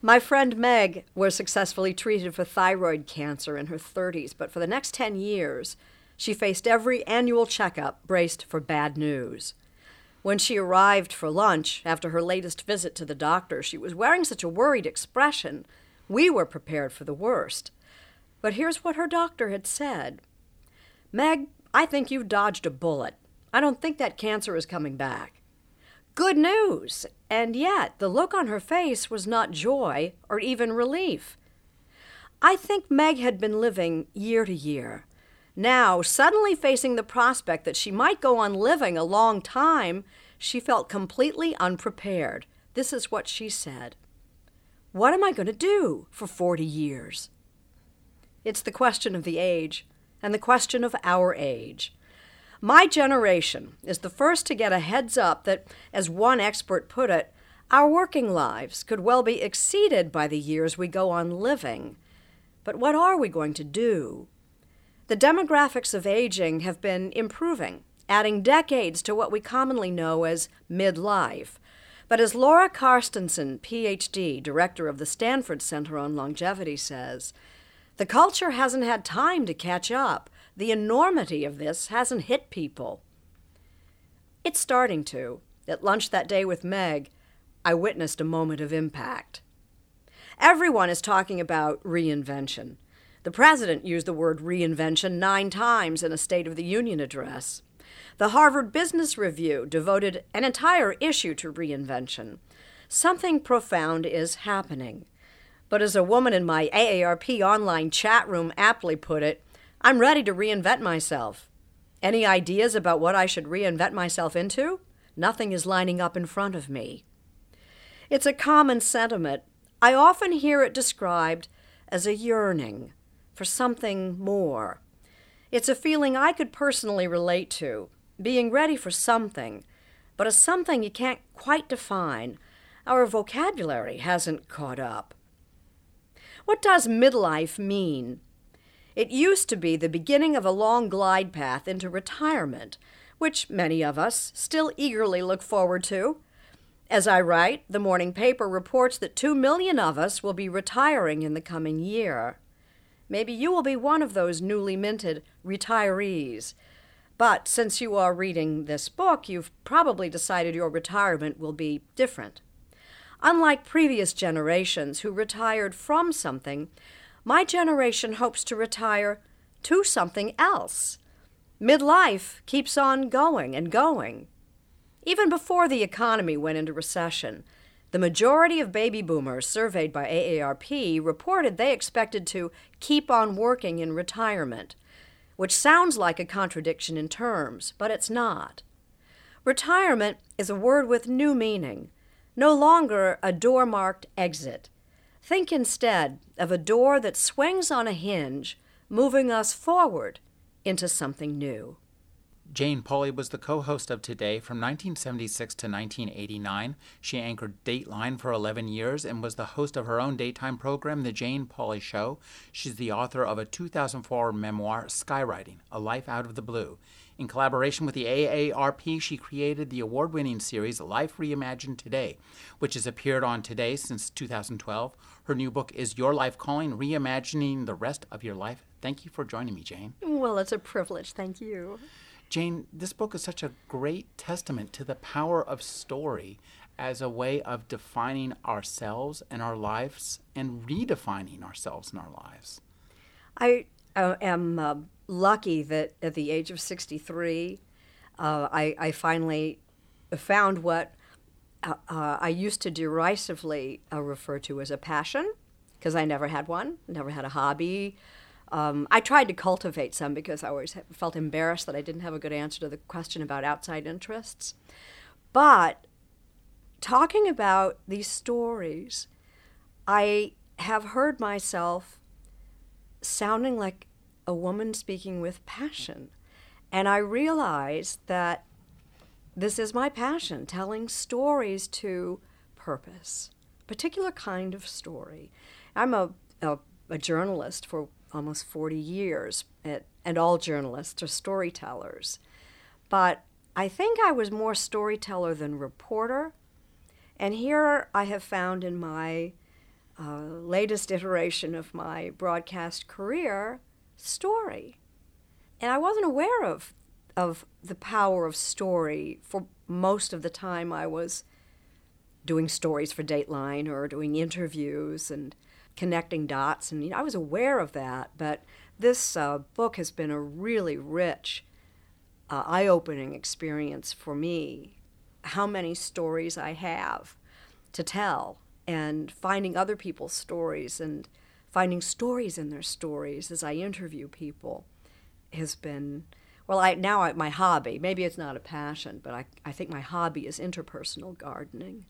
My friend Meg was successfully treated for thyroid cancer in her 30s, but for the next 10 years, she faced every annual checkup braced for bad news. When she arrived for lunch after her latest visit to the doctor, she was wearing such a worried expression. We were prepared for the worst. But here's what her doctor had said Meg, I think you've dodged a bullet. I don't think that cancer is coming back. Good news! And yet, the look on her face was not joy or even relief. I think Meg had been living year to year. Now, suddenly facing the prospect that she might go on living a long time, she felt completely unprepared. This is what she said What am I going to do for 40 years? It's the question of the age, and the question of our age. My generation is the first to get a heads up that, as one expert put it, our working lives could well be exceeded by the years we go on living. But what are we going to do? The demographics of aging have been improving, adding decades to what we commonly know as midlife. But as Laura Carstensen, PhD, director of the Stanford Center on Longevity, says, the culture hasn't had time to catch up the enormity of this hasn't hit people. It's starting to. At lunch that day with Meg, I witnessed a moment of impact. Everyone is talking about reinvention. The president used the word reinvention nine times in a State of the Union address. The Harvard Business Review devoted an entire issue to reinvention. Something profound is happening. But as a woman in my AARP online chat room aptly put it, I'm ready to reinvent myself. Any ideas about what I should reinvent myself into? Nothing is lining up in front of me. It's a common sentiment. I often hear it described as a yearning for something more. It's a feeling I could personally relate to, being ready for something, but a something you can't quite define. Our vocabulary hasn't caught up. What does midlife mean? It used to be the beginning of a long glide path into retirement, which many of us still eagerly look forward to. As I write, the morning paper reports that two million of us will be retiring in the coming year. Maybe you will be one of those newly minted retirees. But since you are reading this book, you've probably decided your retirement will be different. Unlike previous generations who retired from something, my generation hopes to retire to something else. Midlife keeps on going and going. Even before the economy went into recession, the majority of baby boomers surveyed by AARP reported they expected to keep on working in retirement, which sounds like a contradiction in terms, but it's not. Retirement is a word with new meaning, no longer a door marked exit. Think instead of a door that swings on a hinge, moving us forward into something new. Jane Pauley was the co host of Today from 1976 to 1989. She anchored Dateline for 11 years and was the host of her own daytime program, The Jane Pauley Show. She's the author of a 2004 memoir, Skywriting A Life Out of the Blue. In collaboration with the AARP, she created the award winning series Life Reimagined Today, which has appeared on Today since 2012. Her new book is Your Life Calling Reimagining the Rest of Your Life. Thank you for joining me, Jane. Well, it's a privilege. Thank you. Jane, this book is such a great testament to the power of story as a way of defining ourselves and our lives and redefining ourselves and our lives. I uh, am uh, lucky that at the age of 63, uh, I, I, finally found what uh, uh, I used to derisively uh, refer to as a passion, because I never had one, never had a hobby. Um, I tried to cultivate some because I always felt embarrassed that I didn't have a good answer to the question about outside interests. But talking about these stories, I have heard myself sounding like a woman speaking with passion. And I realized that this is my passion, telling stories to purpose, a particular kind of story. I'm a, a, a journalist for almost 40 years, at, and all journalists are storytellers. But I think I was more storyteller than reporter. And here I have found in my uh, latest iteration of my broadcast career story. And I wasn't aware of, of the power of story for most of the time I was doing stories for Dateline or doing interviews and connecting dots. And you know, I was aware of that, but this uh, book has been a really rich, uh, eye opening experience for me. How many stories I have to tell, and finding other people's stories and finding stories in their stories as I interview people has been well I now I, my hobby maybe it's not a passion but I, I think my hobby is interpersonal gardening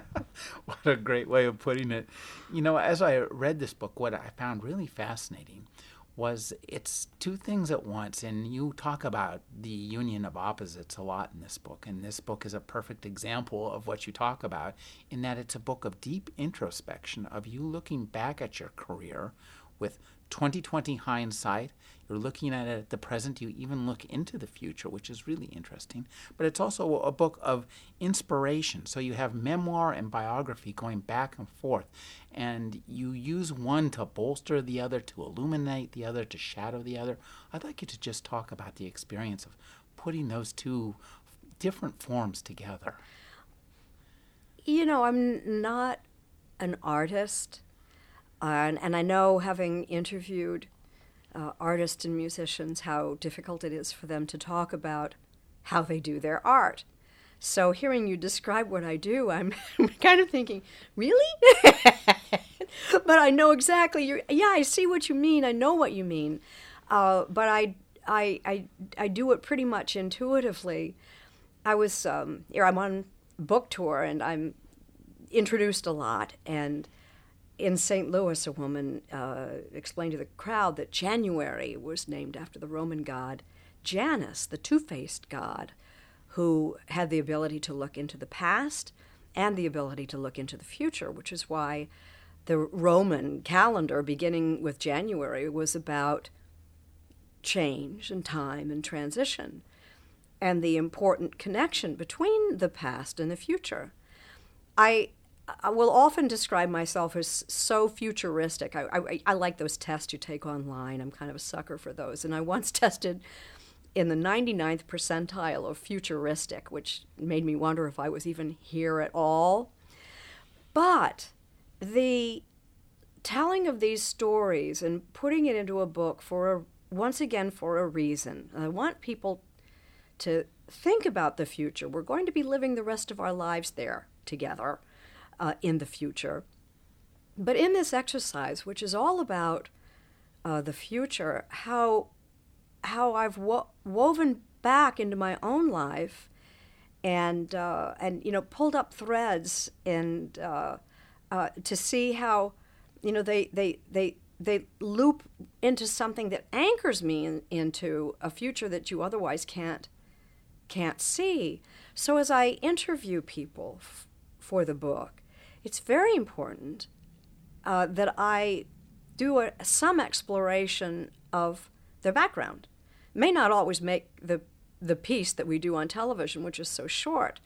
what a great way of putting it. You know, as I read this book, what I found really fascinating was it's two things at once. And you talk about the union of opposites a lot in this book. And this book is a perfect example of what you talk about in that it's a book of deep introspection, of you looking back at your career with 2020 hindsight. You're looking at it at the present. You even look into the future, which is really interesting. But it's also a book of inspiration. So you have memoir and biography going back and forth. And you use one to bolster the other, to illuminate the other, to shadow the other. I'd like you to just talk about the experience of putting those two different forms together. You know, I'm not an artist. Uh, and, and I know, having interviewed uh, artists and musicians, how difficult it is for them to talk about how they do their art. So, hearing you describe what I do, I'm kind of thinking, really? but I know exactly. you yeah, I see what you mean. I know what you mean. Uh, but I, I, I, I do it pretty much intuitively. I was um, here. I'm on book tour, and I'm introduced a lot, and in St. Louis, a woman uh, explained to the crowd that January was named after the Roman god Janus, the two faced god, who had the ability to look into the past and the ability to look into the future, which is why the Roman calendar, beginning with January, was about change and time and transition and the important connection between the past and the future. I I will often describe myself as so futuristic. I, I, I, like those tests you take online. I'm kind of a sucker for those. And I once tested in the 99th percentile of futuristic, which made me wonder if I was even here at all. But the telling of these stories and putting it into a book for a, once again for a reason. I want people to think about the future. We're going to be living the rest of our lives there together uh, in the future. But in this exercise, which is all about uh, the future, how how I've wo- woven back into my own life, and uh, and you know pulled up threads and uh, uh, to see how you know they they they they loop into something that anchors me in, into a future that you otherwise can't can't see. So as I interview people f- for the book, it's very important uh, that I do a, some exploration of their background. May not always make the the piece that we do on television, which is so short,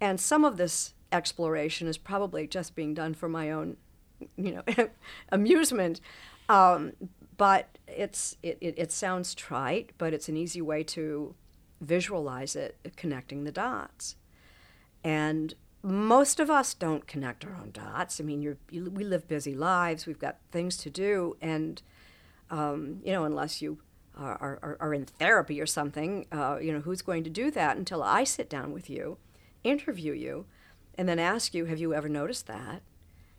and some of this exploration is probably just being done for my own, you know, amusement. Um, but it's it, it, it sounds trite, but it's an easy way to visualize it, connecting the dots. And most of us don't connect our own dots. I mean, you, we live busy lives. We've got things to do, and um, you know, unless you are, are, are in therapy or something, uh, you know, who's going to do that until I sit down with you, interview you, and then ask you, have you ever noticed that?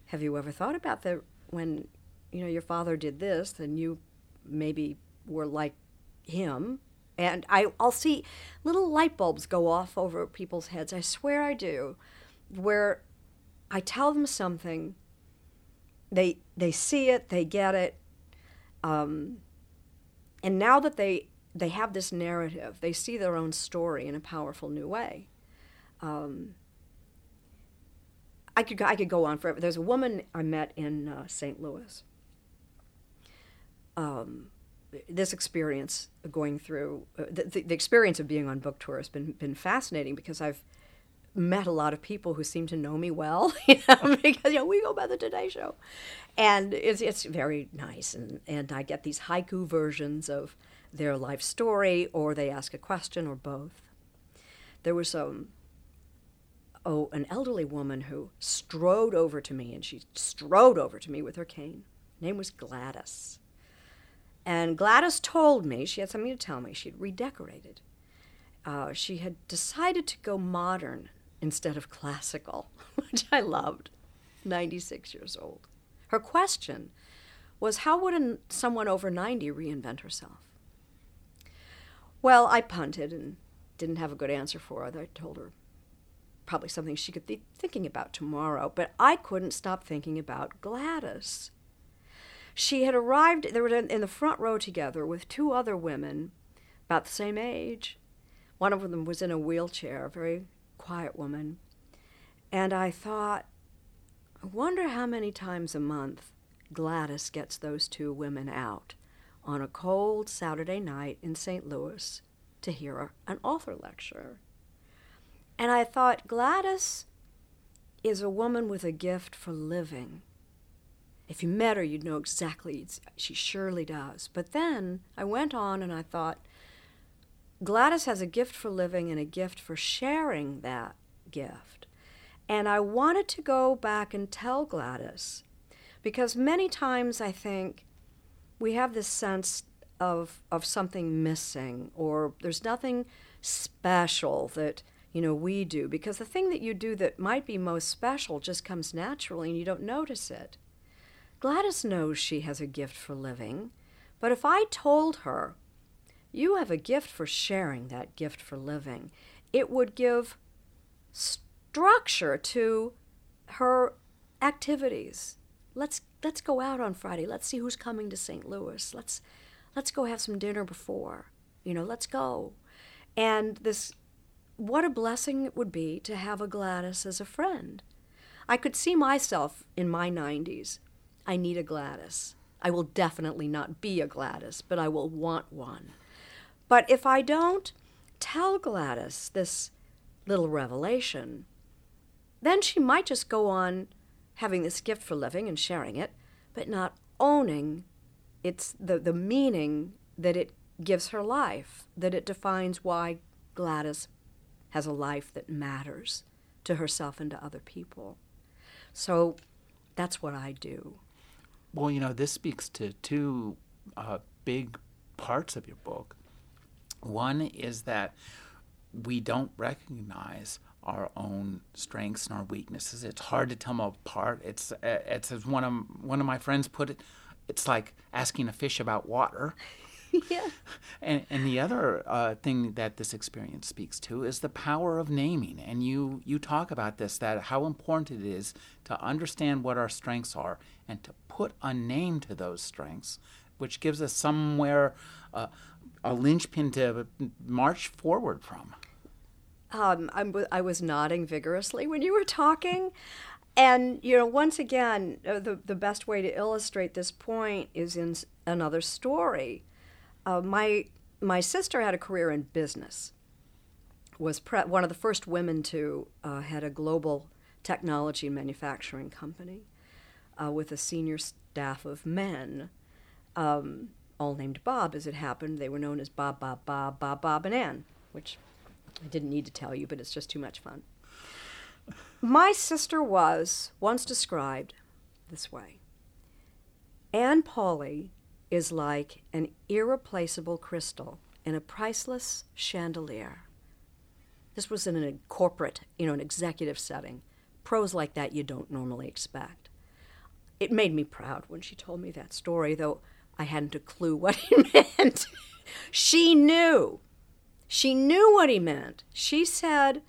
Have you ever thought about that when you know your father did this, then you maybe were like him? And I, I'll see little light bulbs go off over people's heads. I swear I do where I tell them something, they they see it, they get it, um, And now that they they have this narrative, they see their own story in a powerful new way. Um, I could I could go on forever. There's a woman I met in uh, St. Louis. Um, this experience going through uh, the, the experience of being on book tour has been been fascinating because I've met a lot of people who seem to know me well, you know, because you know we go by the Today Show, and it's it's very nice, and and I get these haiku versions of their life story, or they ask a question, or both. There was um oh an elderly woman who strode over to me, and she strode over to me with her cane. Her name was Gladys. And Gladys told me, she had something to tell me, she'd redecorated. Uh, she had decided to go modern instead of classical, which I loved. 96 years old. Her question was how would an, someone over 90 reinvent herself? Well, I punted and didn't have a good answer for her. I told her probably something she could be thinking about tomorrow, but I couldn't stop thinking about Gladys. She had arrived, they were in the front row together with two other women about the same age. One of them was in a wheelchair, very quiet woman. And I thought, I wonder how many times a month Gladys gets those two women out on a cold Saturday night in St. Louis to hear an author lecture. And I thought, Gladys is a woman with a gift for living. If you met her, you'd know exactly. She surely does. But then I went on and I thought, Gladys has a gift for living and a gift for sharing that gift. And I wanted to go back and tell Gladys, because many times I think we have this sense of, of something missing or there's nothing special that you know we do because the thing that you do that might be most special just comes naturally and you don't notice it Gladys knows she has a gift for living, but if I told her, you have a gift for sharing that gift for living, it would give structure to her activities. Let's let's go out on Friday. Let's see who's coming to St. Louis. Let's let's go have some dinner before. You know, let's go. And this what a blessing it would be to have a Gladys as a friend. I could see myself in my 90s I need a Gladys. I will definitely not be a Gladys, but I will want one. But if I don't tell Gladys this little revelation, then she might just go on having this gift for living and sharing it, but not owning its the, the meaning that it gives her life, that it defines why Gladys has a life that matters to herself and to other people. So that's what I do. Well, you know, this speaks to two uh, big parts of your book. One is that we don't recognize our own strengths and our weaknesses. It's hard to tell them apart. It's it's as one of one of my friends put it. It's like asking a fish about water. yeah. And, and the other uh, thing that this experience speaks to is the power of naming. And you, you talk about this, that how important it is to understand what our strengths are and to put a name to those strengths, which gives us somewhere uh, a linchpin to march forward from. Um, I was nodding vigorously when you were talking. And, you know, once again, uh, the, the best way to illustrate this point is in another story uh, my my sister had a career in business. Was pre- one of the first women to uh, had a global technology manufacturing company uh, with a senior staff of men, um, all named Bob. As it happened, they were known as Bob, Bob, Bob, Bob, Bob, and Ann, which I didn't need to tell you, but it's just too much fun. My sister was once described this way. Ann Pauley is like an irreplaceable crystal in a priceless chandelier. This was in a corporate, you know, an executive setting. Prose like that you don't normally expect. It made me proud when she told me that story, though I hadn't a clue what he meant. she knew. She knew what he meant. She said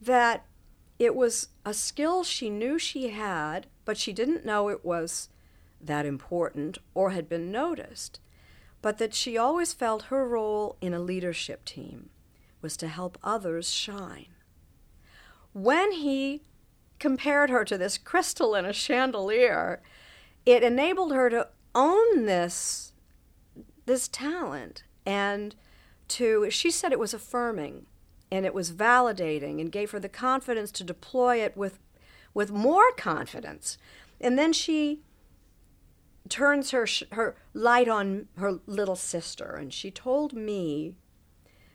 that it was a skill she knew she had, but she didn't know it was that important or had been noticed. but that she always felt her role in a leadership team was to help others shine. When he compared her to this crystal in a chandelier, it enabled her to own this this talent. And to she said it was affirming and it was validating and gave her the confidence to deploy it with with more confidence. And then she turns her her light on her little sister. And she told me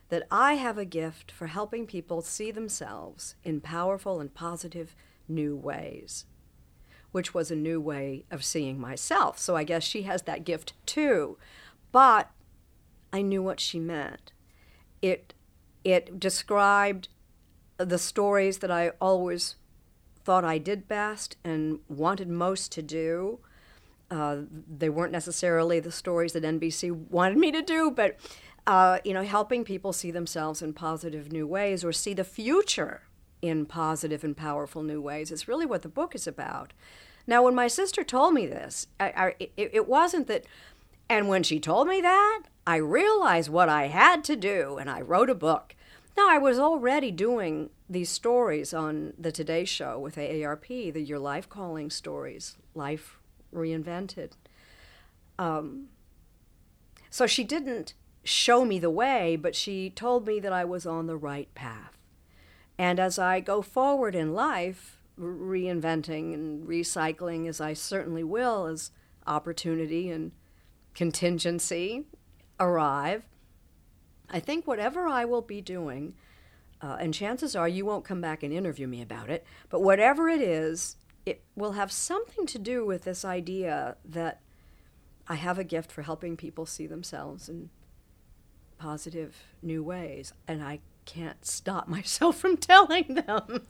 that I have a gift for helping people see themselves in powerful and positive new ways which was a new way of seeing myself. So I guess she has that gift too. But I knew what she meant. It it described the stories that I always thought I did best and wanted most to do. Uh, they weren't necessarily the stories that NBC wanted me to do, but uh, you know, helping people see themselves in positive new ways or see the future in positive and powerful new ways It's really what the book is about. Now, when my sister told me this, I, I, it, it wasn't that, and when she told me that, I realized what I had to do, and I wrote a book. Now, I was already doing these stories on the Today Show with AARP, the Your Life Calling stories, Life Reinvented. Um, so she didn't show me the way, but she told me that I was on the right path. And as I go forward in life, reinventing and recycling, as I certainly will, as opportunity and contingency arrive, I think whatever I will be doing, uh, and chances are you won't come back and interview me about it, but whatever it is, it will have something to do with this idea that I have a gift for helping people see themselves in positive new ways, and I can't stop myself from telling them.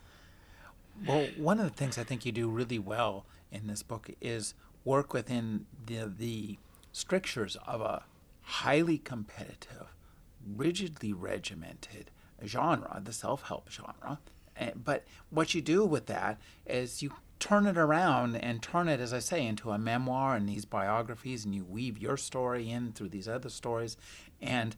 well, one of the things I think you do really well in this book is work within the the strictures of a highly competitive, rigidly regimented genre, the self help genre. Eh, but what you do with that is you turn it around and turn it, as I say, into a memoir and these biographies, and you weave your story in through these other stories. And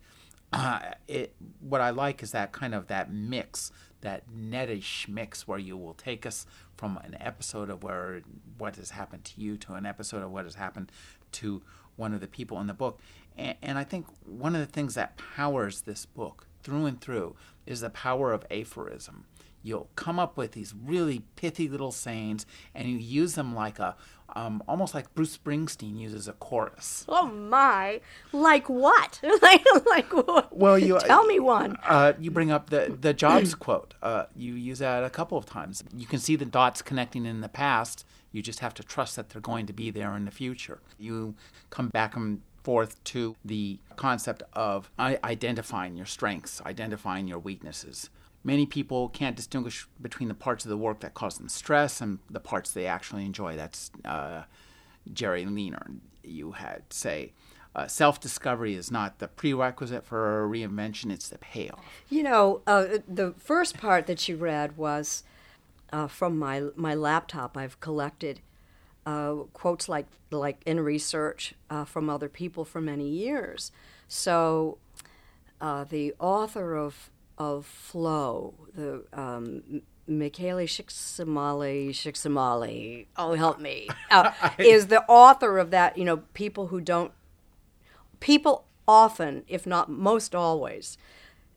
uh, it, what I like is that kind of that mix, that nettish mix, where you will take us from an episode of where what has happened to you to an episode of what has happened to one of the people in the book. And, and I think one of the things that powers this book through and through is the power of aphorism. You'll come up with these really pithy little sayings, and you use them like a, um, almost like Bruce Springsteen uses a chorus. Oh my! Like what? like, like what? Well, you tell me one. Uh, you bring up the the Jobs quote. Uh, you use that a couple of times. You can see the dots connecting in the past you just have to trust that they're going to be there in the future. You come back and forth to the concept of identifying your strengths, identifying your weaknesses. Many people can't distinguish between the parts of the work that cause them stress and the parts they actually enjoy. That's uh, Jerry Leiner. You had say, uh, self discovery is not the prerequisite for reinvention, it's the payoff. You know, uh, the first part that you read was uh, from my my laptop. I've collected uh, quotes like like in research uh, from other people for many years. So the author of of Flow, the um, Mihaly Csikszentmihalyi Csikszentmihalyi, oh help me, uh, is the author of that. You know, people who don't, people often, if not most always,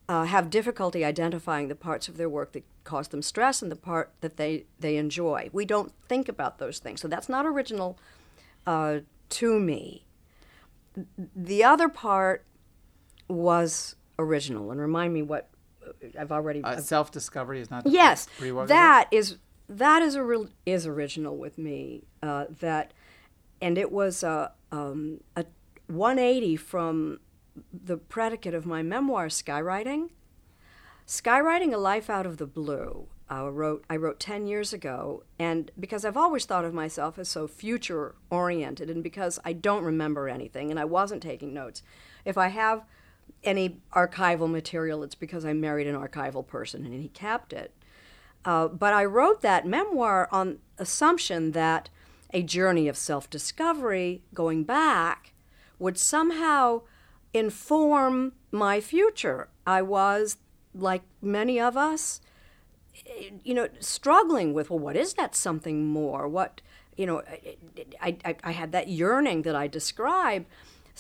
uh, have difficulty identifying the parts of their work that cause them stress and the part that they, they enjoy. We don't think about those things. So that's not original uh, to me. The other part was original. And remind me what I've already. Uh, Self discovery is not. yes, that is that is a real is original with me. Uh, that, and it was a um, a 180 from the predicate of my memoir, Skywriting. Skywriting a Life Out of the Blue. I wrote I wrote 10 years ago and because I've always thought of myself as so future oriented and because I don't remember anything and I wasn't taking notes if I have any archival material it's because I married an archival person and he kept it uh, but I wrote that memoir on assumption that a journey of self-discovery going back would somehow inform my future. I was, like many of us, you know, struggling with, well, what is that something more? What, you know, I, I, I had that yearning that I describe.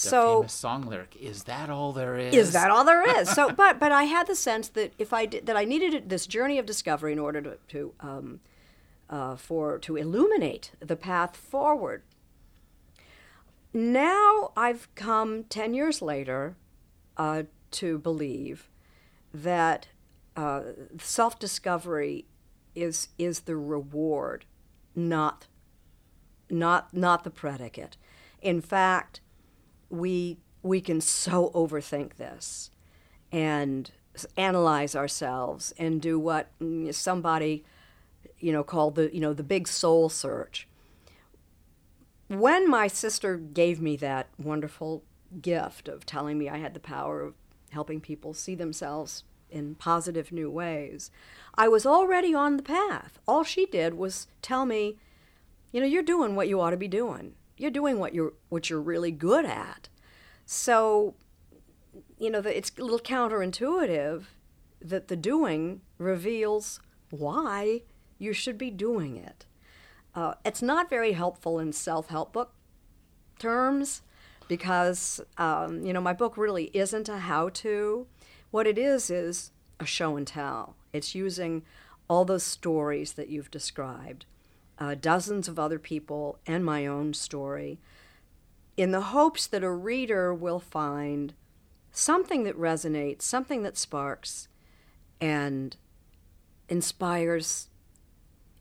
The so famous song lyric, is that all there is? is that all there is? So, but but I had the sense that if I did, that I needed this journey of discovery in order to, to um, uh, for to illuminate the path forward. Now I've come ten years later uh, to believe that uh, self discovery is is the reward, not not not the predicate. In fact, we we can so overthink this and analyze ourselves and do what mm, somebody you know called the you know the big soul search when my sister gave me that wonderful gift of telling me I had the power of helping people see themselves in positive new ways, I was already on the path. All she did was tell me, you know, you're doing what you ought to be doing. You're doing what you're what you're really good at. So, you know, it's a little counterintuitive that the doing reveals why you should be doing it. Uh, it's not very helpful in self help book terms because, um, you know, my book really isn't a how to. What it is is a show and tell. It's using all those stories that you've described, uh, dozens of other people, and my own story, in the hopes that a reader will find something that resonates, something that sparks, and inspires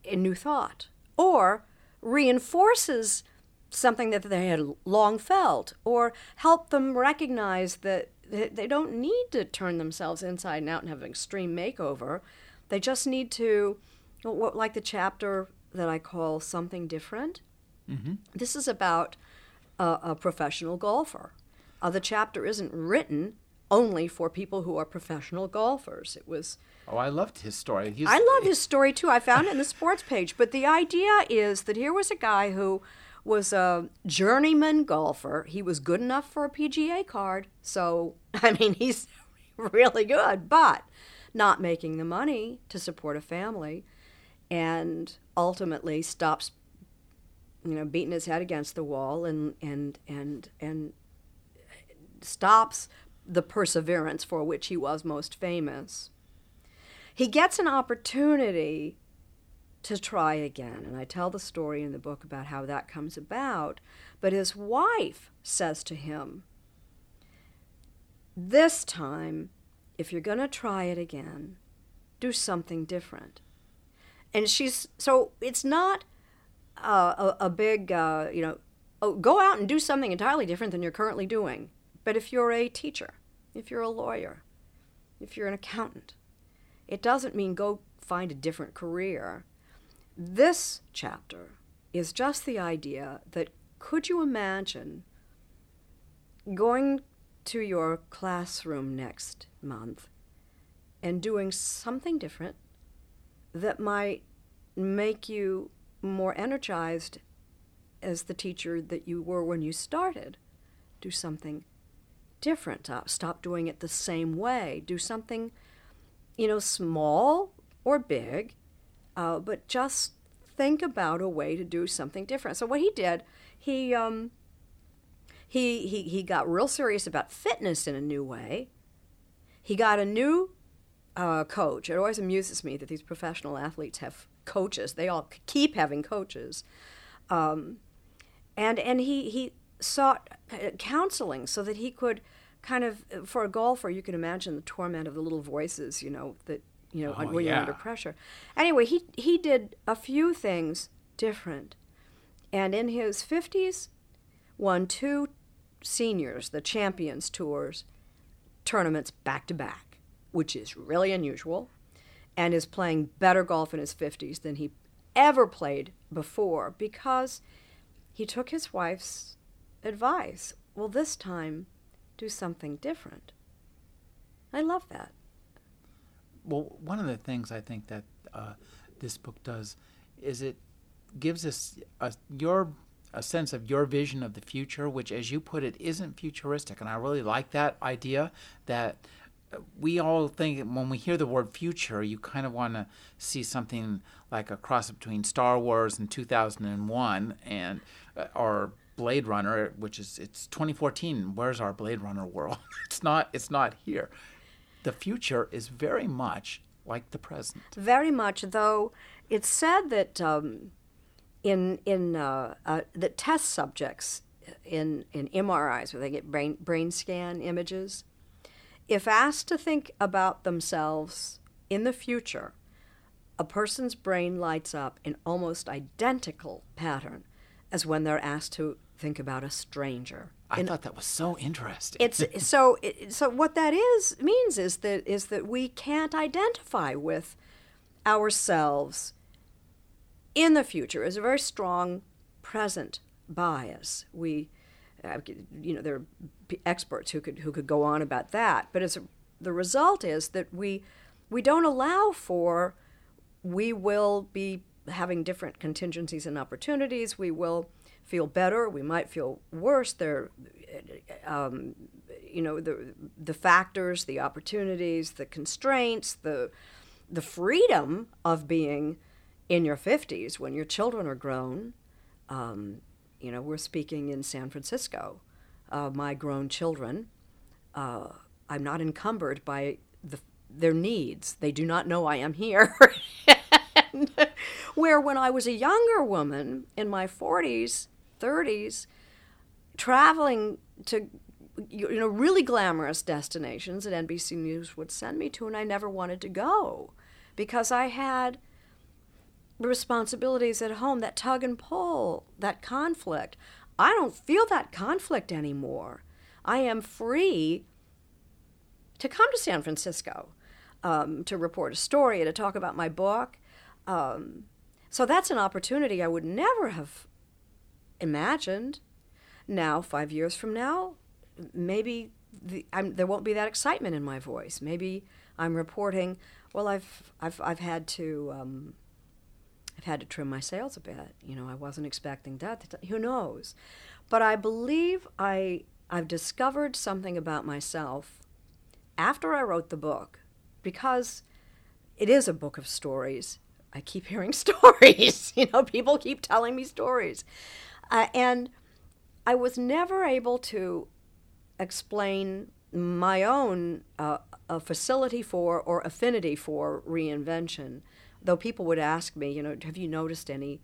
a new thought or reinforces something that they had long felt, or help them recognize that they don't need to turn themselves inside and out and have an extreme makeover. They just need to, like the chapter that I call Something Different. Mm-hmm. This is about a, a professional golfer. Uh, the chapter isn't written only for people who are professional golfers. It was Oh, I loved his story. He's, I love his story too. I found it in the sports page. But the idea is that here was a guy who was a journeyman golfer. He was good enough for a PGA card. So, I mean, he's really good, but not making the money to support a family and ultimately stops you know beating his head against the wall and and and and stops the perseverance for which he was most famous he gets an opportunity to try again. And I tell the story in the book about how that comes about. But his wife says to him, This time, if you're going to try it again, do something different. And she's, so it's not uh, a, a, big, uh, you know, oh, go out and do something entirely different than you're currently doing. But if you're a teacher, if you're a lawyer, if you're an accountant, it doesn't mean go find a different career. This chapter is just the idea that could you imagine going to your classroom next month and doing something different that might make you more energized as the teacher that you were when you started? Do something different. Stop doing it the same way. Do something you know, small or big, uh, but just think about a way to do something different. So what he did, he um, he he he got real serious about fitness in a new way. He got a new uh, coach. It always amuses me that these professional athletes have coaches. They all keep having coaches, um, and and he he sought uh, counseling so that he could kind of for a golfer, you can imagine the torment of the little voices, you know, that you know Oh, when you're under pressure. Anyway, he he did a few things different, and in his fifties, won two seniors, the Champions Tours tournaments back to back, which is really unusual, and is playing better golf in his fifties than he ever played before because he took his wife's advice. Well, this time do something different. I love that. Well, one of the things I think that uh, this book does is it gives us a, your a sense of your vision of the future, which, as you put it, isn't futuristic. And I really like that idea that we all think when we hear the word future, you kind of want to see something like a cross between Star Wars and 2001 and uh, or Blade Runner, which is it's 2014. Where's our Blade Runner world? it's not. It's not here. The future is very much like the present. Very much, though. It's said that um, in in uh, uh, the test subjects in in MRIs where they get brain brain scan images if asked to think about themselves in the future, a person's brain lights up in almost identical pattern as when they're asked to think about a stranger. I in, thought that was so interesting. It's so so what that is means is that is that we can't identify with ourselves in the future is a very strong present bias. We you know, there are experts who could who could go on about that. But as a, the result is that we we don't allow for we will be having different contingencies and opportunities. We will feel better. We might feel worse. There, um, you know, the the factors, the opportunities, the constraints, the the freedom of being in your 50s when your children are grown um, you know, we're speaking in San Francisco. Uh, my grown children, uh, I'm not encumbered by the, their needs. They do not know I am here. where when I was a younger woman in my 40s, 30s, traveling to you know really glamorous destinations that NBC News would send me to, and I never wanted to go because I had responsibilities at home, that tug and pull, that conflict. I don't feel that conflict anymore. I am free to come to San Francisco um, to report a story to talk about my book. Um, so that's an opportunity I would never have imagined. Now, five years from now, maybe the, there won't be that excitement in my voice. Maybe I'm reporting, well, I've, I've, I've had to um, I've had to trim my sails a bit. You know, I wasn't expecting that. Who knows? But I believe I I've discovered something about myself after I wrote the book because it is a book of stories. I keep hearing stories. you know, people keep telling me stories. Uh, and I was never able to explain my own uh, facility for or affinity for reinvention though people would ask me, you know, have you noticed any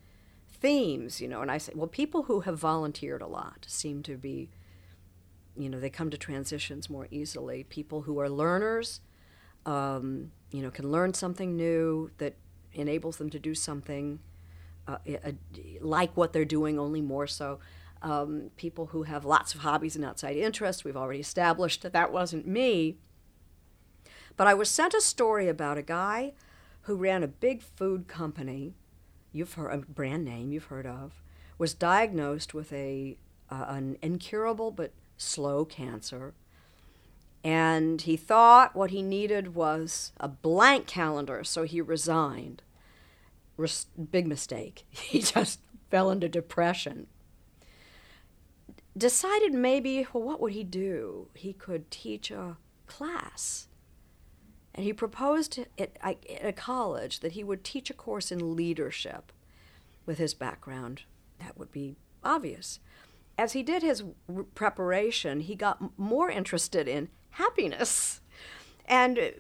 themes, you know, and I say, well, people who have volunteered a lot seem to be, you know, they come to transitions more easily. People who are learners, um, you know, can learn something new that enables them to do something uh, like what they're doing, only more so. Um, people who have lots of hobbies and outside interests, we've already established that that wasn't me. But I was sent a story about a guy who ran a big food company, you've heard a brand name you've heard of, was diagnosed with a uh, an incurable but slow cancer. And he thought what he needed was a blank calendar, so he resigned. Res- big mistake. He just fell into depression. Decided maybe, well, what would he do? He could teach a class and he proposed at, at a college that he would teach a course in leadership with his background. That would be obvious. As he did his preparation, he got more interested in happiness and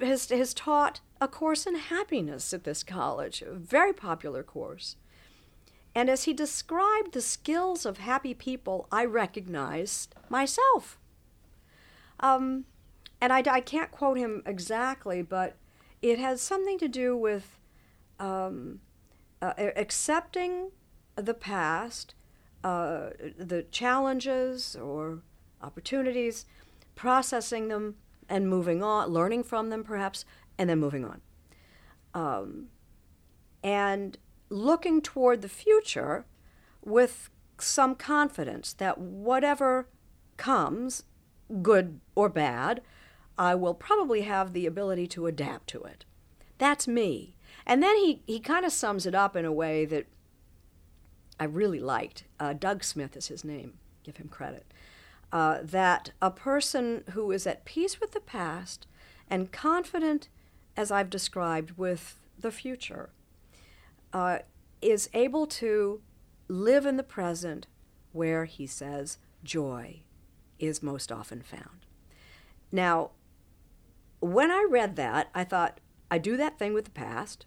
has, has taught a course in happiness at this college, a very popular course. And as he described the skills of happy people, I recognized myself. Um, and I, I can't quote him exactly, but it has something to do with um, uh, accepting the past, uh, the challenges or opportunities, processing them and moving on, learning from them perhaps, and then moving on. Um, and looking toward the future with some confidence that whatever comes, good or bad, I will probably have the ability to adapt to it. That's me. And then he, he kind of sums it up in a way that I really liked. Uh, Doug Smith is his name. Give him credit. Uh, that a person who is at peace with the past and confident, as I've described, with the future, uh, is able to live in the present where, he says, joy is most often found. Now, when I read that, I thought, I do that thing with the past.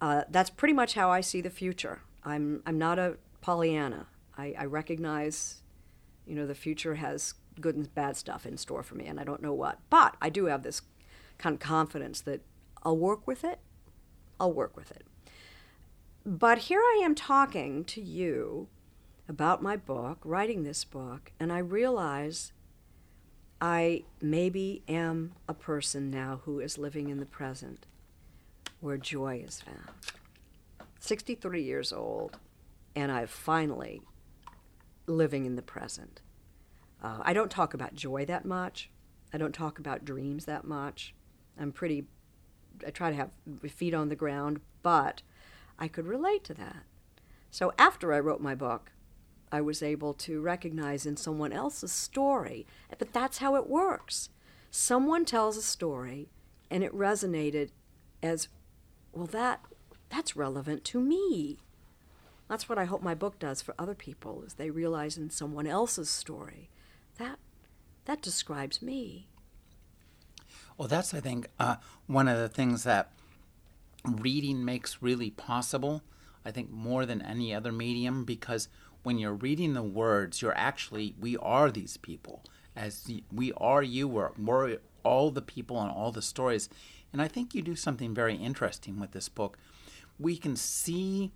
Uh, that's pretty much how I see the future. I'm, I'm not a Pollyanna. I, I recognize, you know, the future has good and bad stuff in store for me, and I don't know what. But I do have this kind of confidence that I'll work with it. I'll work with it. But here I am talking to you about my book, writing this book, and I realize I maybe am a person now who is living in the present where joy is found. 63 years old, and I'm finally living in the present. Uh, I don't talk about joy that much. I don't talk about dreams that much. I'm pretty, I try to have feet on the ground, but I could relate to that. So after I wrote my book, I was able to recognize in someone else's story. But that's how it works. Someone tells a story and it resonated as, well, that that's relevant to me. That's what I hope my book does for other people is they realize in someone else's story that that describes me. Well, that's I think uh, one of the things that reading makes really possible. I think more than any other medium because when you're reading the words, you're actually, we are these people. As we are you, we're, we're all the people and all the stories. And I think you do something very interesting with this book. We can see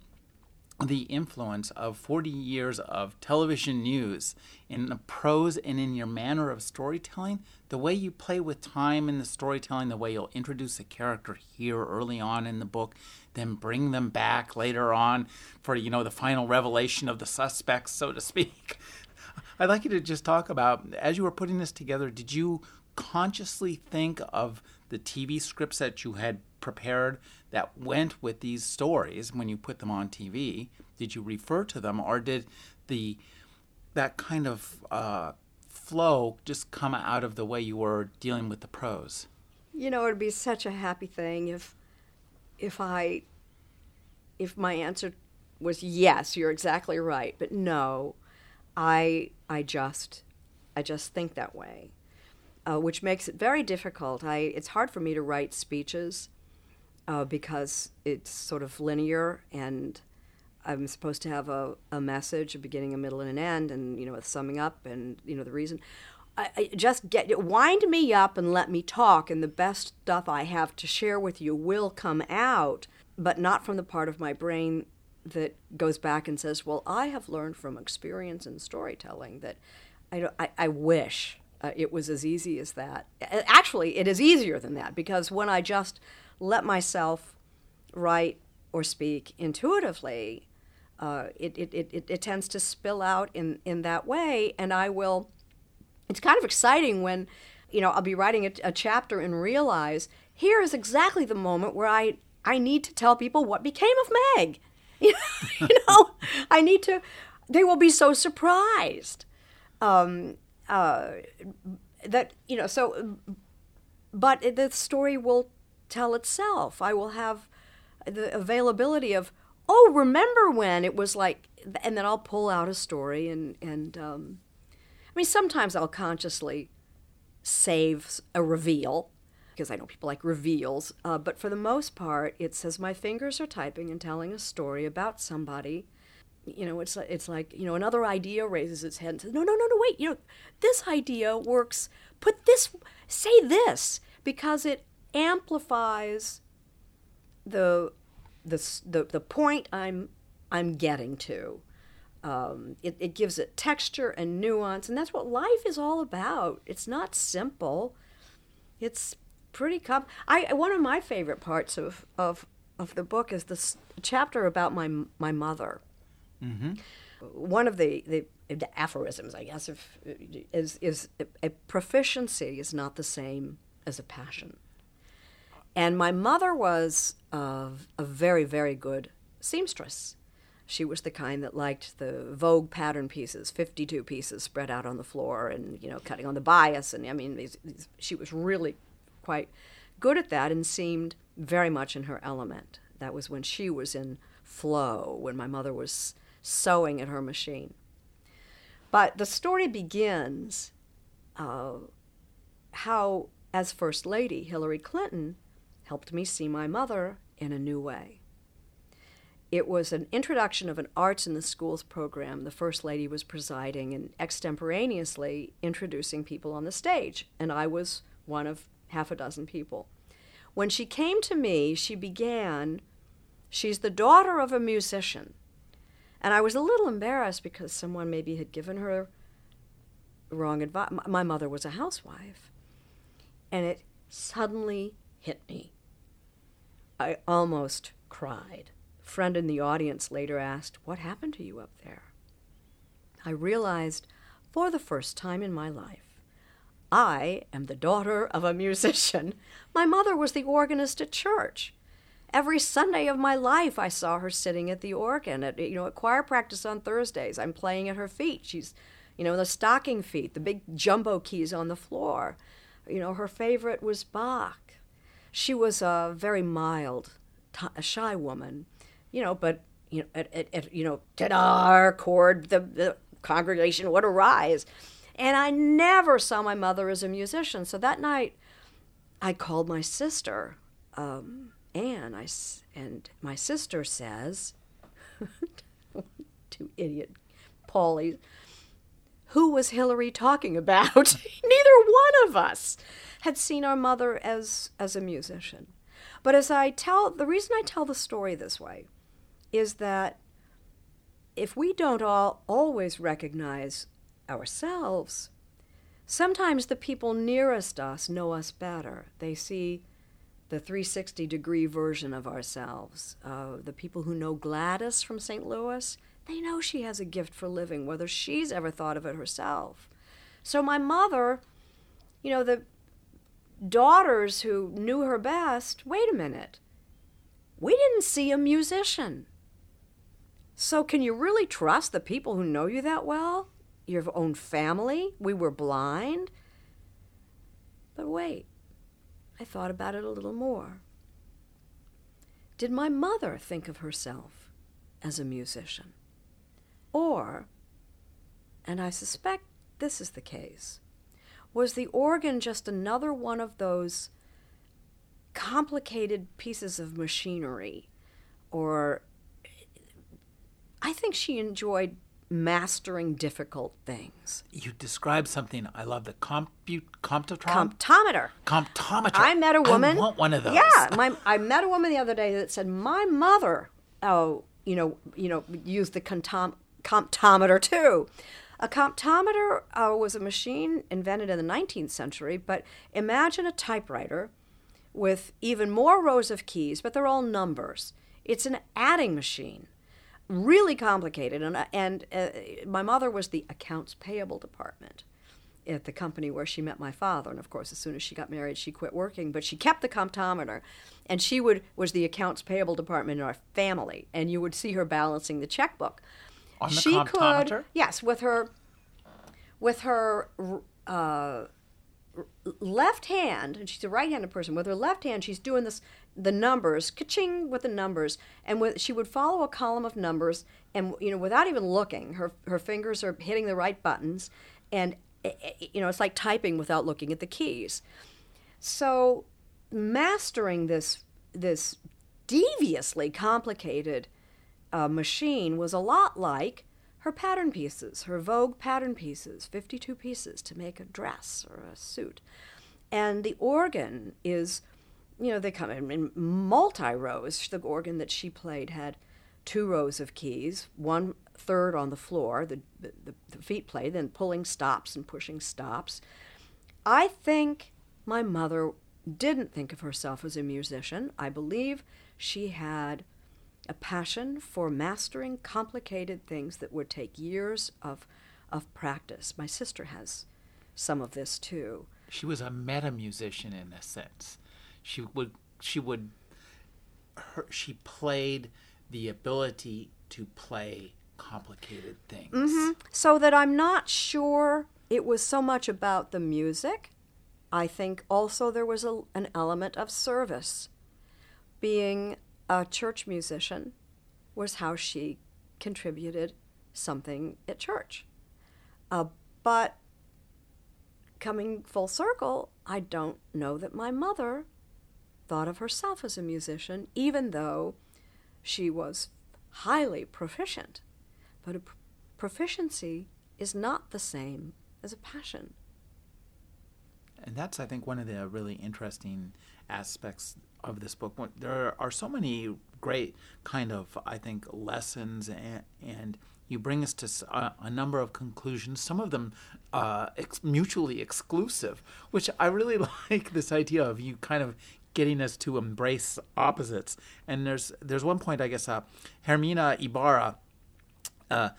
the influence of 40 years of television news in the prose and in your manner of storytelling, the way you play with time in the storytelling, the way you'll introduce a character here early on in the book, then bring them back later on for, you know, the final revelation of the suspects, so to speak. I'd like you to just talk about, as you were putting this together, did you consciously think of the TV scripts that you had prepared that went with these stories when you put them on TV? Did you refer to them, or did the that kind of uh, flow just come out of the way you were dealing with the prose? You know, it'd be such a happy thing if if I if my answer was yes, you're exactly right, but no, I I just I just think that way uh, which makes it very difficult. I, it's hard for me to write speeches uh, because it's sort of linear and I'm supposed to have a, a message, a beginning, a middle, and an end, and you know, a summing up, and you know, the reason. I, I just get wind me up and let me talk, and the best stuff I have to share with you will come out, but not from the part of my brain that goes back and says, "Well, I have learned from experience and storytelling that I, I, I wish uh, it was as easy as that. Actually, it is easier than that because when I just let myself write or speak intuitively, uh, it, it, it, it, tends to spill out in, in that way. And I will, it's kind of exciting when, you know, I'll be writing a, a chapter and realize here is exactly the moment where I, I need to tell people what became of Meg. you know, I need to, they will be so surprised. Um, uh, that you know so but the story will tell itself. I will have the availability of oh remember when it was like and then i'll pull out a story and and um, i mean sometimes i'll consciously save a reveal because i know people like reveals uh, but for the most part it says my fingers are typing and telling a story about somebody you know, it's it's like you know another idea raises its head and says, no, no, no, no, wait, you know, this idea works. Put this, say this, because it amplifies the the the, the point I'm I'm getting to. Um, it, it gives it texture and nuance, and that's what life is all about. It's not simple. It's pretty com- I one of my favorite parts of of of the book is this chapter about my my mother Mm-hmm. One of the, the, aphorisms, I guess, if, is, is a proficiency is not the same as a passion. And my mother was a, a very, very good seamstress. She was the kind that liked the Vogue pattern pieces, 52 pieces spread out on the floor and, you know, cutting on the bias. And I mean, these, these, she was really quite good at that and seemed very much in her element. That was when she was in flow, when my mother was sewing at her machine. But the story begins uh, how, as First Lady, Hillary Clinton helped me see my mother in a new way. It was an introduction of an arts in the schools program. The First Lady was presiding and extemporaneously introducing people on the stage, and I was one of half a dozen people. When she came to me, she began, she's the daughter of a musician. And I was a little embarrassed because someone maybe had given her wrong advice. My mother was a housewife. And it suddenly hit me. I almost cried. A friend in the audience later asked, What happened to you up there? I realized for the first time in my life I am the daughter of a musician. My mother was the organist at church. Every Sunday of my life, I saw her sitting at the organ at you know at choir practice on Thursdays. I'm playing at her feet. She's, you know, the stocking feet, the big jumbo keys on the floor. You know, her favorite was Bach. She was a very mild, t- a shy woman, you know, but you know, at, at, at you know, ta-da, chord, the, the congregation would arise. And I never saw my mother as a musician. So that night, I called my sister, um, Anne, I, and my sister says, two idiot Paulie, who was Hillary talking about? Neither one of us had seen our mother as, as a musician. But as I tell, the reason I tell the story this way is that if we don't all always recognize ourselves, sometimes the people nearest us know us better. They see the 360 degree version of ourselves. Uh, the people who know Gladys from St. Louis, they know she has a gift for living, whether she's ever thought of it herself. So my mother, you know, the daughters who knew her best, wait a minute, we didn't see a musician. So can you really trust the people who know you that well? your own family. We were blind. But wait, I thought about it a little more. Did my mother think of herself as a musician? Or, and I suspect this is the case, was the organ just another one of those complicated pieces of machinery? Or I think she enjoyed mastering difficult things. You described something I love the compute comptotron comptometer. Comptometer. I met a woman. I want one of those. Yeah, my I met a woman the other day that said my mother, oh, you know, you know, used the comptom- comptometer too. A comptometer uh, was a machine invented in the 19th century, but imagine a typewriter with even more rows of keys, but they're all numbers. It's an adding machine really complicated. And, and uh, my mother was the accounts payable department at the company where she met my father. And of course, as soon as she got married, she quit working, but she kept the comptometer. And she would was the accounts payable department in our family. And you would see her balancing the checkbook. On the she comptometer? could, yes, with her, with her. Uh, left hand, and she's a right-handed person. With her left hand, she's doing this the numbers, ka-ching with the numbers, and with, she would follow a column of numbers, and you know, without even looking, her her fingers are hitting the right buttons, and eh, eh, you know, it's like typing without looking at the keys. So, mastering this this deviously complicated uh, machine was a lot like her pattern pieces, her Vogue pattern pieces, 52 pieces to make a dress or a suit. And the organ is, you know, they come in, in multi rows. The organ that she played had two rows of keys, one third on the floor, the, the, the feet play, then pulling stops and pushing stops. I think my mother didn't think of herself as a musician. I believe she had a passion for mastering complicated things that would take years of, of practice. My sister has some of this too. She was a meta musician in a sense. She would she would her, she played the ability to play complicated things. Mm-hmm. So that I'm not sure it was so much about the music. I think also there was a, an element of service. Being a church musician was how she contributed something at church. Uh, but coming full circle, I don't know that my mother thought of herself as a musician, even though she was highly proficient. But a pr- proficiency is not the same as a passion. And that's, I think, one of the really interesting aspects of this book. There are so many great kind of, I think, lessons and, and you bring us to a, a, number of conclusions, some of them uh, ex- mutually exclusive, which I really like this idea of you kind of getting us to embrace opposites. And there's there's one point, I guess, uh, Herminia Ibarra, uh,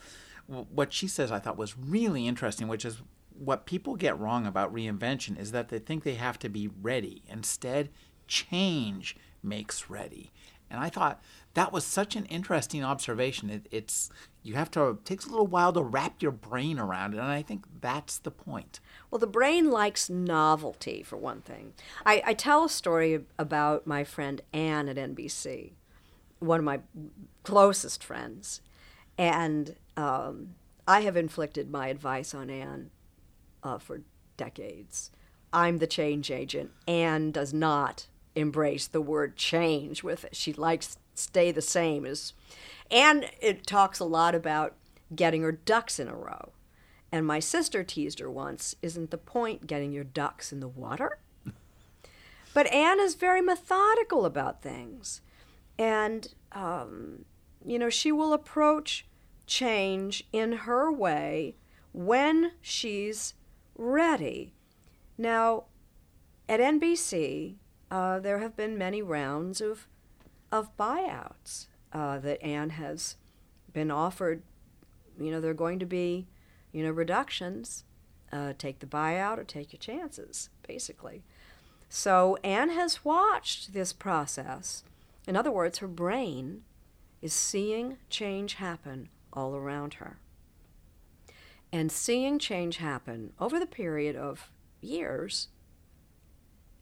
what she says I thought was really interesting, which is what people get wrong about reinvention is that they think they have to be ready. Instead, change makes ready. And I thought that was such an interesting observation. It, it's you have to it takes a little while to wrap your brain around it, and I think that's the point. Well, the brain likes novelty for one thing. I, I tell a story about my friend Anne at NBC, one of my closest friends, and um, I have inflicted my advice on Anne uh, for decades. I'm the change agent. Anne does not embrace the word change with it. She likes stay the same as and it talks a lot about getting her ducks in a row. And my sister teased her once, isn't the point getting your ducks in the water? but Anne is very methodical about things. And, um, you know, she will approach change in her way when she's ready. Now, at NBC, uh, there have been many rounds of of buyouts uh, that Anne has been offered. You know, there are going to be, you know, reductions. Uh, take the buyout or take your chances, basically. So Anne has watched this process. In other words, her brain is seeing change happen all around her. And seeing change happen over the period of years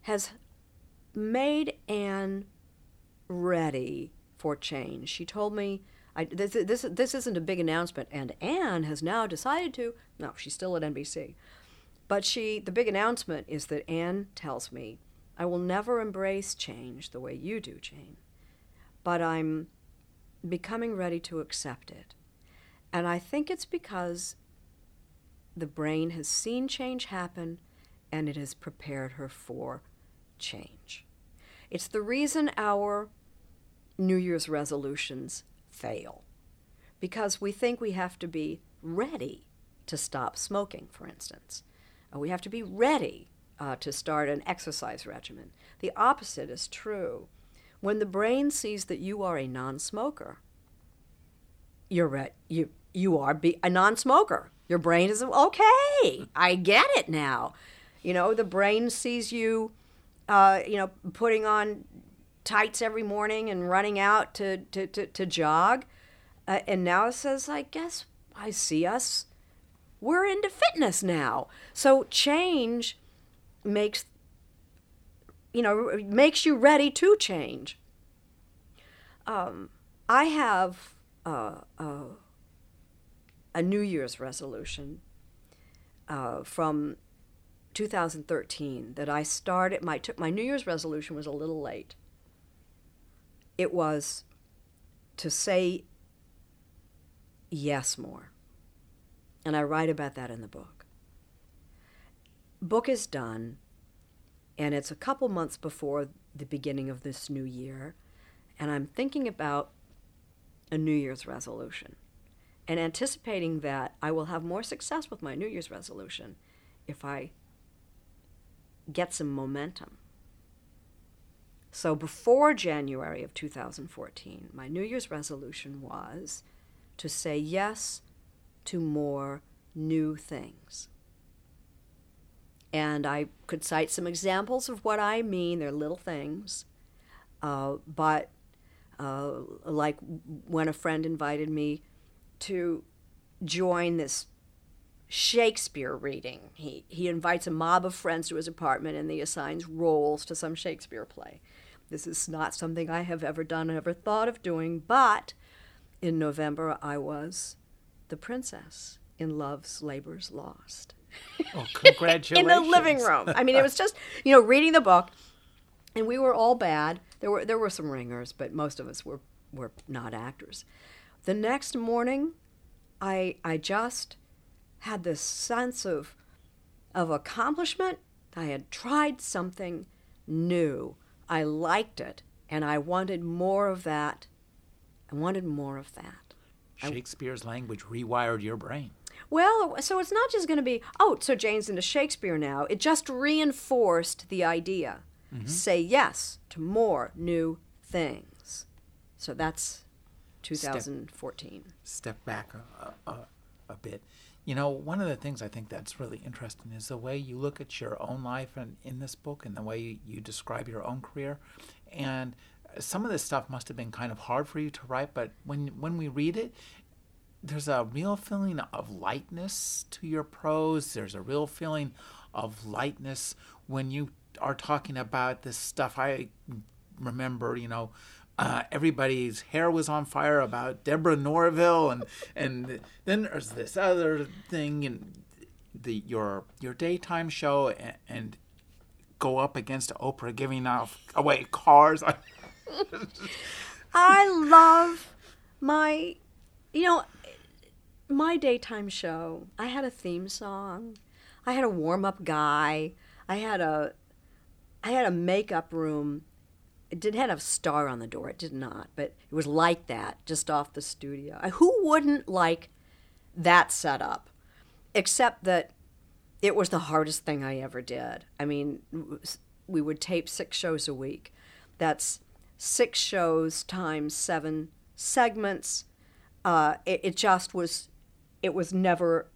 has made Anne ready for change. She told me, I, this, this, this isn't a big announcement, and Anne has now decided to. No, she's still at NBC. But she, the big announcement is that Anne tells me, I will never embrace change the way you do, Jane, but I'm becoming ready to accept it. And I think it's because the brain has seen change happen and it has prepared her for change. It's the reason our New Year's resolutions fail because we think we have to be ready to stop smoking, for instance. Uh, we have to be ready uh, to start an exercise regimen. The opposite is true. When the brain sees that you are a non smoker, you're re- you, you are be- a non smoker. Your brain is okay, I get it now. You know, the brain sees you uh, you know, putting on tights every morning and running out to, to, to, to jog. Uh, and now it says, I guess I see us. We're into fitness now. So change makes, you know, makes you ready to change. Um, I have uh, uh, a New Year's resolution uh, from 2013 that I started my took my New Year's resolution was a little late. It was to say yes more. And I write about that in the book. Book is done and it's a couple months before the beginning of this new year and I'm thinking about a New Year's resolution and anticipating that I will have more success with my New Year's resolution if I get some momentum. So before January of 2014, my New Year's resolution was to say yes to more new things. And I could cite some examples of what I mean. They're little things. Uh, but Uh, like when a friend invited me to join this Shakespeare reading. He, he invites a mob of friends to his apartment and he assigns roles to some Shakespeare play. This is not something I have ever done, or ever thought of doing, but in November I was the princess in Love's Labor's Lost. Oh, congratulations. in the living room. I mean, it was just, you know, reading the book, and we were all bad. There were there were some ringers, but most of us were were not actors. The next morning, I I just had this sense of of accomplishment. I had tried something new. I liked it, and I wanted more of that. I wanted more of that. Shakespeare's language rewired your brain. Well, so it's not just going to be, oh, so Jane's into Shakespeare now. It just reinforced the idea. Mm-hmm. Say yes to more new things. So that's 2014. Step, step back a, a, a, bit. You know, one of the things I think that's really interesting is the way you look at your own life and in this book and the way you, describe your own career. And some of this stuff must have been kind of hard for you to write, but when when we read it, there's a real feeling of lightness to your prose. There's a real feeling of lightness when you are talking about this stuff. I remember, you know, uh, everybody's hair was on fire about Deborah Norville, and and then there's this other thing, and the your your daytime show, and, and go up against Oprah giving off away cars. I love my, you know, my daytime show, I had a theme song. I had a warm up guy. I had a I had a makeup room. It did have a star on the door. It did not, but it was like that, just off the studio. Who wouldn't like that setup? Except that it was the hardest thing I ever did. I mean, we would tape six shows a week. That's six shows times seven segments. Uh, it, it just was it was never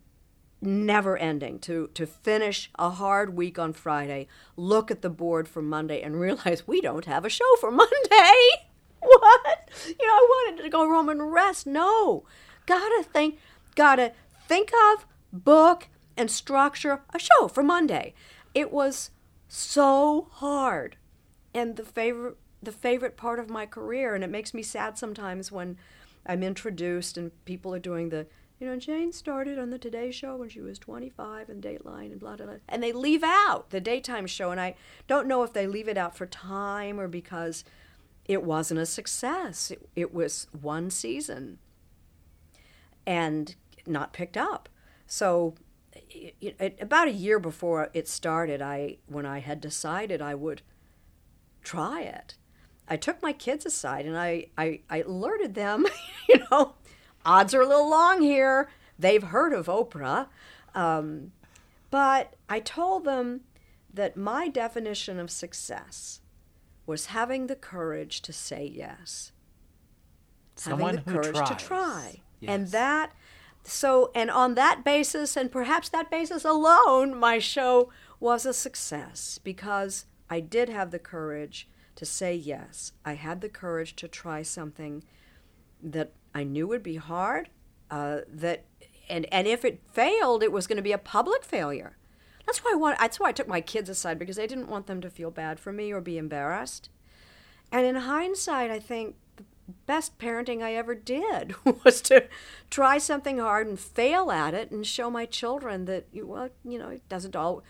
never ending to to finish a hard week on Friday, look at the board for Monday and realize we don't have a show for Monday. what? You know, I wanted to go home and rest. No. Gotta think gotta think of, book, and structure a show for Monday. It was so hard. And the favorite the favorite part of my career and it makes me sad sometimes when I'm introduced and people are doing the you know, Jane started on the Today Show when she was 25 and Dateline and blah, blah, blah. And they leave out the daytime show. And I don't know if they leave it out for time or because it wasn't a success. It, it was one season and not picked up. So it, it, about a year before it started, I when I had decided I would try it, I took my kids aside and I, I, I alerted them, you know, odds are a little long here. They've heard of Oprah. Um, but I told them that my definition of success was having the courage to say yes. Someone having the courage tries. to try. Yes. And that so and on that basis and perhaps that basis alone my show was a success because I did have the courage to say yes. I had the courage to try something that I knew would be hard. Uh, that and and if it failed, it was going to be a public failure. That's why I want. That's why I took my kids aside because I didn't want them to feel bad for me or be embarrassed. And in hindsight, I think the best parenting I ever did was to try something hard and fail at it and show my children that well, you know, it doesn't all.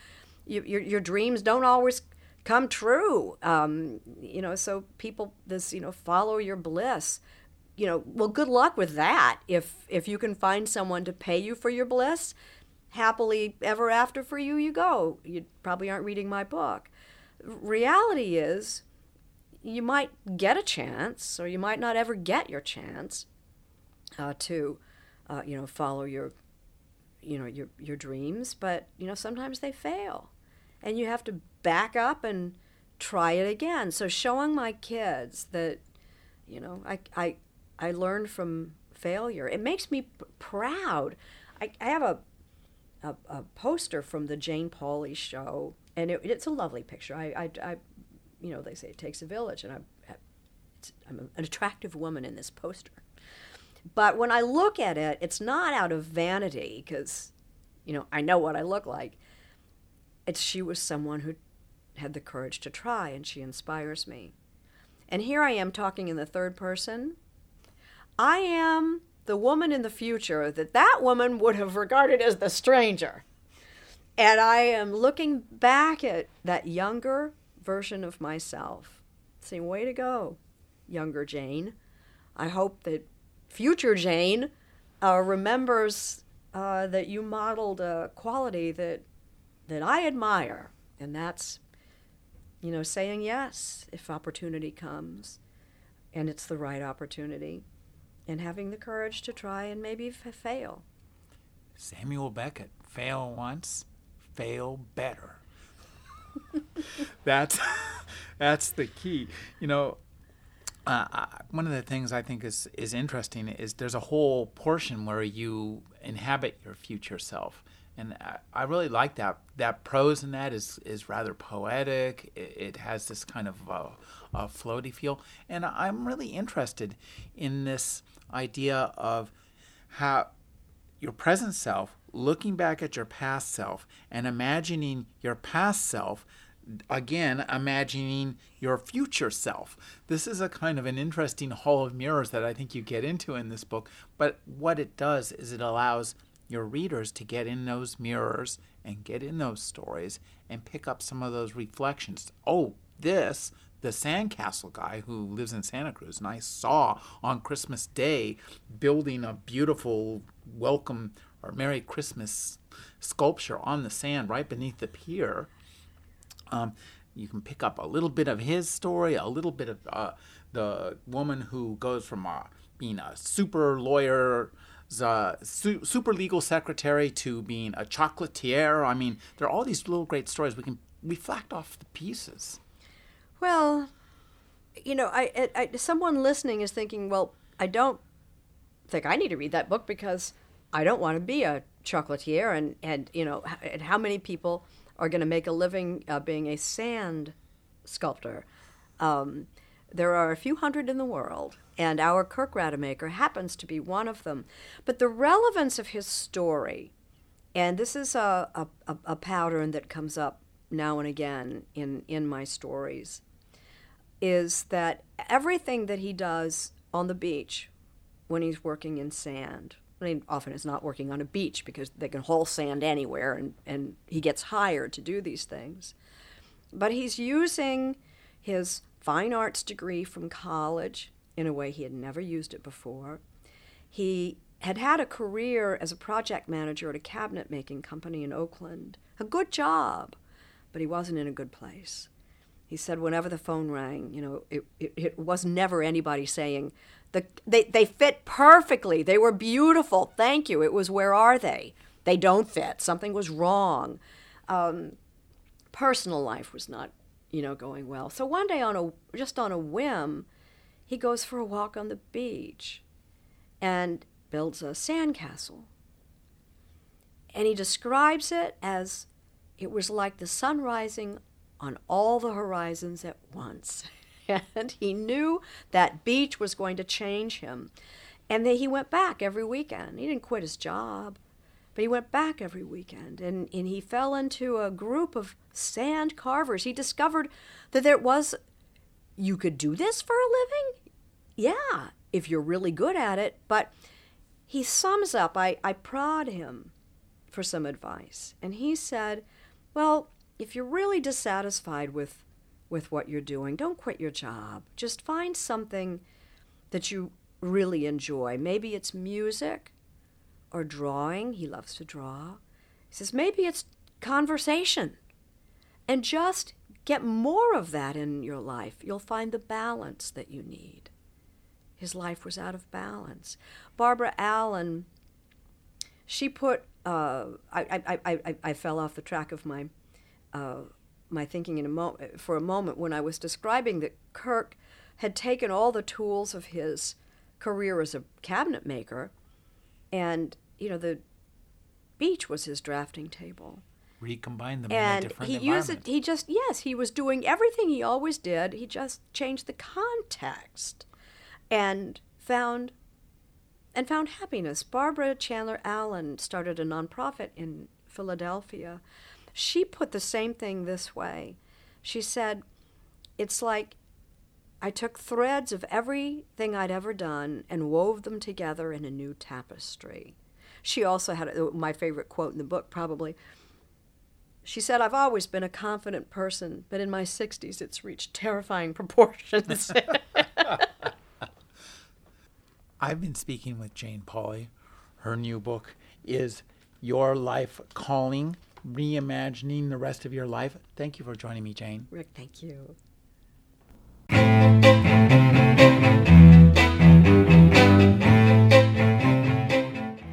You, your your dreams don't always come true. Um, you know, so people this you know follow your bliss you know, well, good luck with that. If if you can find someone to pay you for your bliss, happily ever after for you, you go. You probably aren't reading my book. Reality is, you might get a chance, or you might not ever get your chance uh, to, uh, you know, follow your, you know, your your dreams. But you know, sometimes they fail, and you have to back up and try it again. So showing my kids that, you know, I I I learned from failure. It makes me p- proud. I, I have a, a, a poster from the Jane Pauley show, and it, it's a lovely picture. I, I, I, you know, they say it takes a village, and I, I'm an attractive woman in this poster. But when I look at it, it's not out of vanity because, you know, I know what I look like. It's she was someone who had the courage to try, and she inspires me. And here I am talking in the third person. I am the woman in the future that that woman would have regarded as the stranger. And I am looking back at that younger version of myself, saying, Way to go, younger Jane. I hope that future Jane uh, remembers uh, that you modeled a quality that, that I admire, and that's, you know, saying yes if opportunity comes and it's the right opportunity and having the courage to try and maybe f- fail. Samuel Beckett, fail once, fail better. that's that's the key. You know, uh, one of the things I think is is interesting is there's a whole portion where you inhabit your future self, and I, really like that. That prose in that is is rather poetic. It, it has this kind of uh, a floaty feel, and I'm really interested in this idea of how your present self looking back at your past self and imagining your past self again imagining your future self this is a kind of an interesting hall of mirrors that i think you get into in this book but what it does is it allows your readers to get in those mirrors and get in those stories and pick up some of those reflections oh this the sandcastle guy who lives in Santa Cruz, and I saw on Christmas Day building a beautiful welcome or Merry Christmas sculpture on the sand right beneath the pier. Um, you can pick up a little bit of his story, a little bit of uh, the woman who goes from uh, being a super lawyer, uh, su- super legal secretary to being a chocolatier. I mean, there are all these little great stories. We can we reflect off the pieces. Well, you know, I, I, someone listening is thinking, well, I don't think I need to read that book because I don't want to be a chocolatier, and and you know, and how many people are going to make a living uh, being a sand sculptor? Um, there are a few hundred in the world, and our Kirk Rademaker happens to be one of them. But the relevance of his story, and this is a, a, a pattern that comes up now and again in, in my stories, is that everything that he does on the beach when he's working in sand, I mean, often is not working on a beach because they can haul sand anywhere and, and he gets hired to do these things. But he's using his fine arts degree from college in a way he had never used it before. He had had a career as a project manager at a cabinet making company in Oakland, a good job, but he wasn't in a good place. He said whenever the phone rang, you know, it, it, it was never anybody saying, the, they, they fit perfectly. They were beautiful. Thank you. It was, where are they? They don't fit. Something was wrong. Um, personal life was not, you know, going well. So one day, on a just on a whim, he goes for a walk on the beach, and builds a sandcastle. And he describes it as it was like the sun rising on all the horizons at once. and he knew that beach was going to change him. And then he went back every weekend. He didn't quit his job, but he went back every weekend. And, and he fell into a group of sand carvers. He discovered that there was, you could do this for a living? Yeah, if you're really good at it. But he sums up, I, I prod him for some advice. And he said, Well, if you're really dissatisfied with with what you're doing, don't quit your job. Just find something that you really enjoy. Maybe it's music or drawing. He loves to draw. He says maybe it's conversation. And just get more of that in your life. You'll find the balance that you need. His life was out of balance. Barbara Allen, she put, uh, I, I, I, I fell off the track of my uh, my thinking in a mo- for a moment when I was describing that Kirk had taken all the tools of his career as a cabinet maker, and you know the beach was his drafting table, recombine them in a and different he used it he just yes he was doing everything he always did. He just changed the context and found and found happiness. Barbara chandler allen started a nonprofit in philadelphia. She put the same thing this way. She said it's like i took threads of everything i'd ever done and wove them together in a new tapestry. She also had my favorite quote in the book probably she said, I've always been a confident person, but in my 60s it's reached terrifying proportions. I've been speaking with Jane Pauley. Her new book is Your Life Calling Reimagining the Rest of Your Life. Thank you for joining me, Jane. Rick, thank you.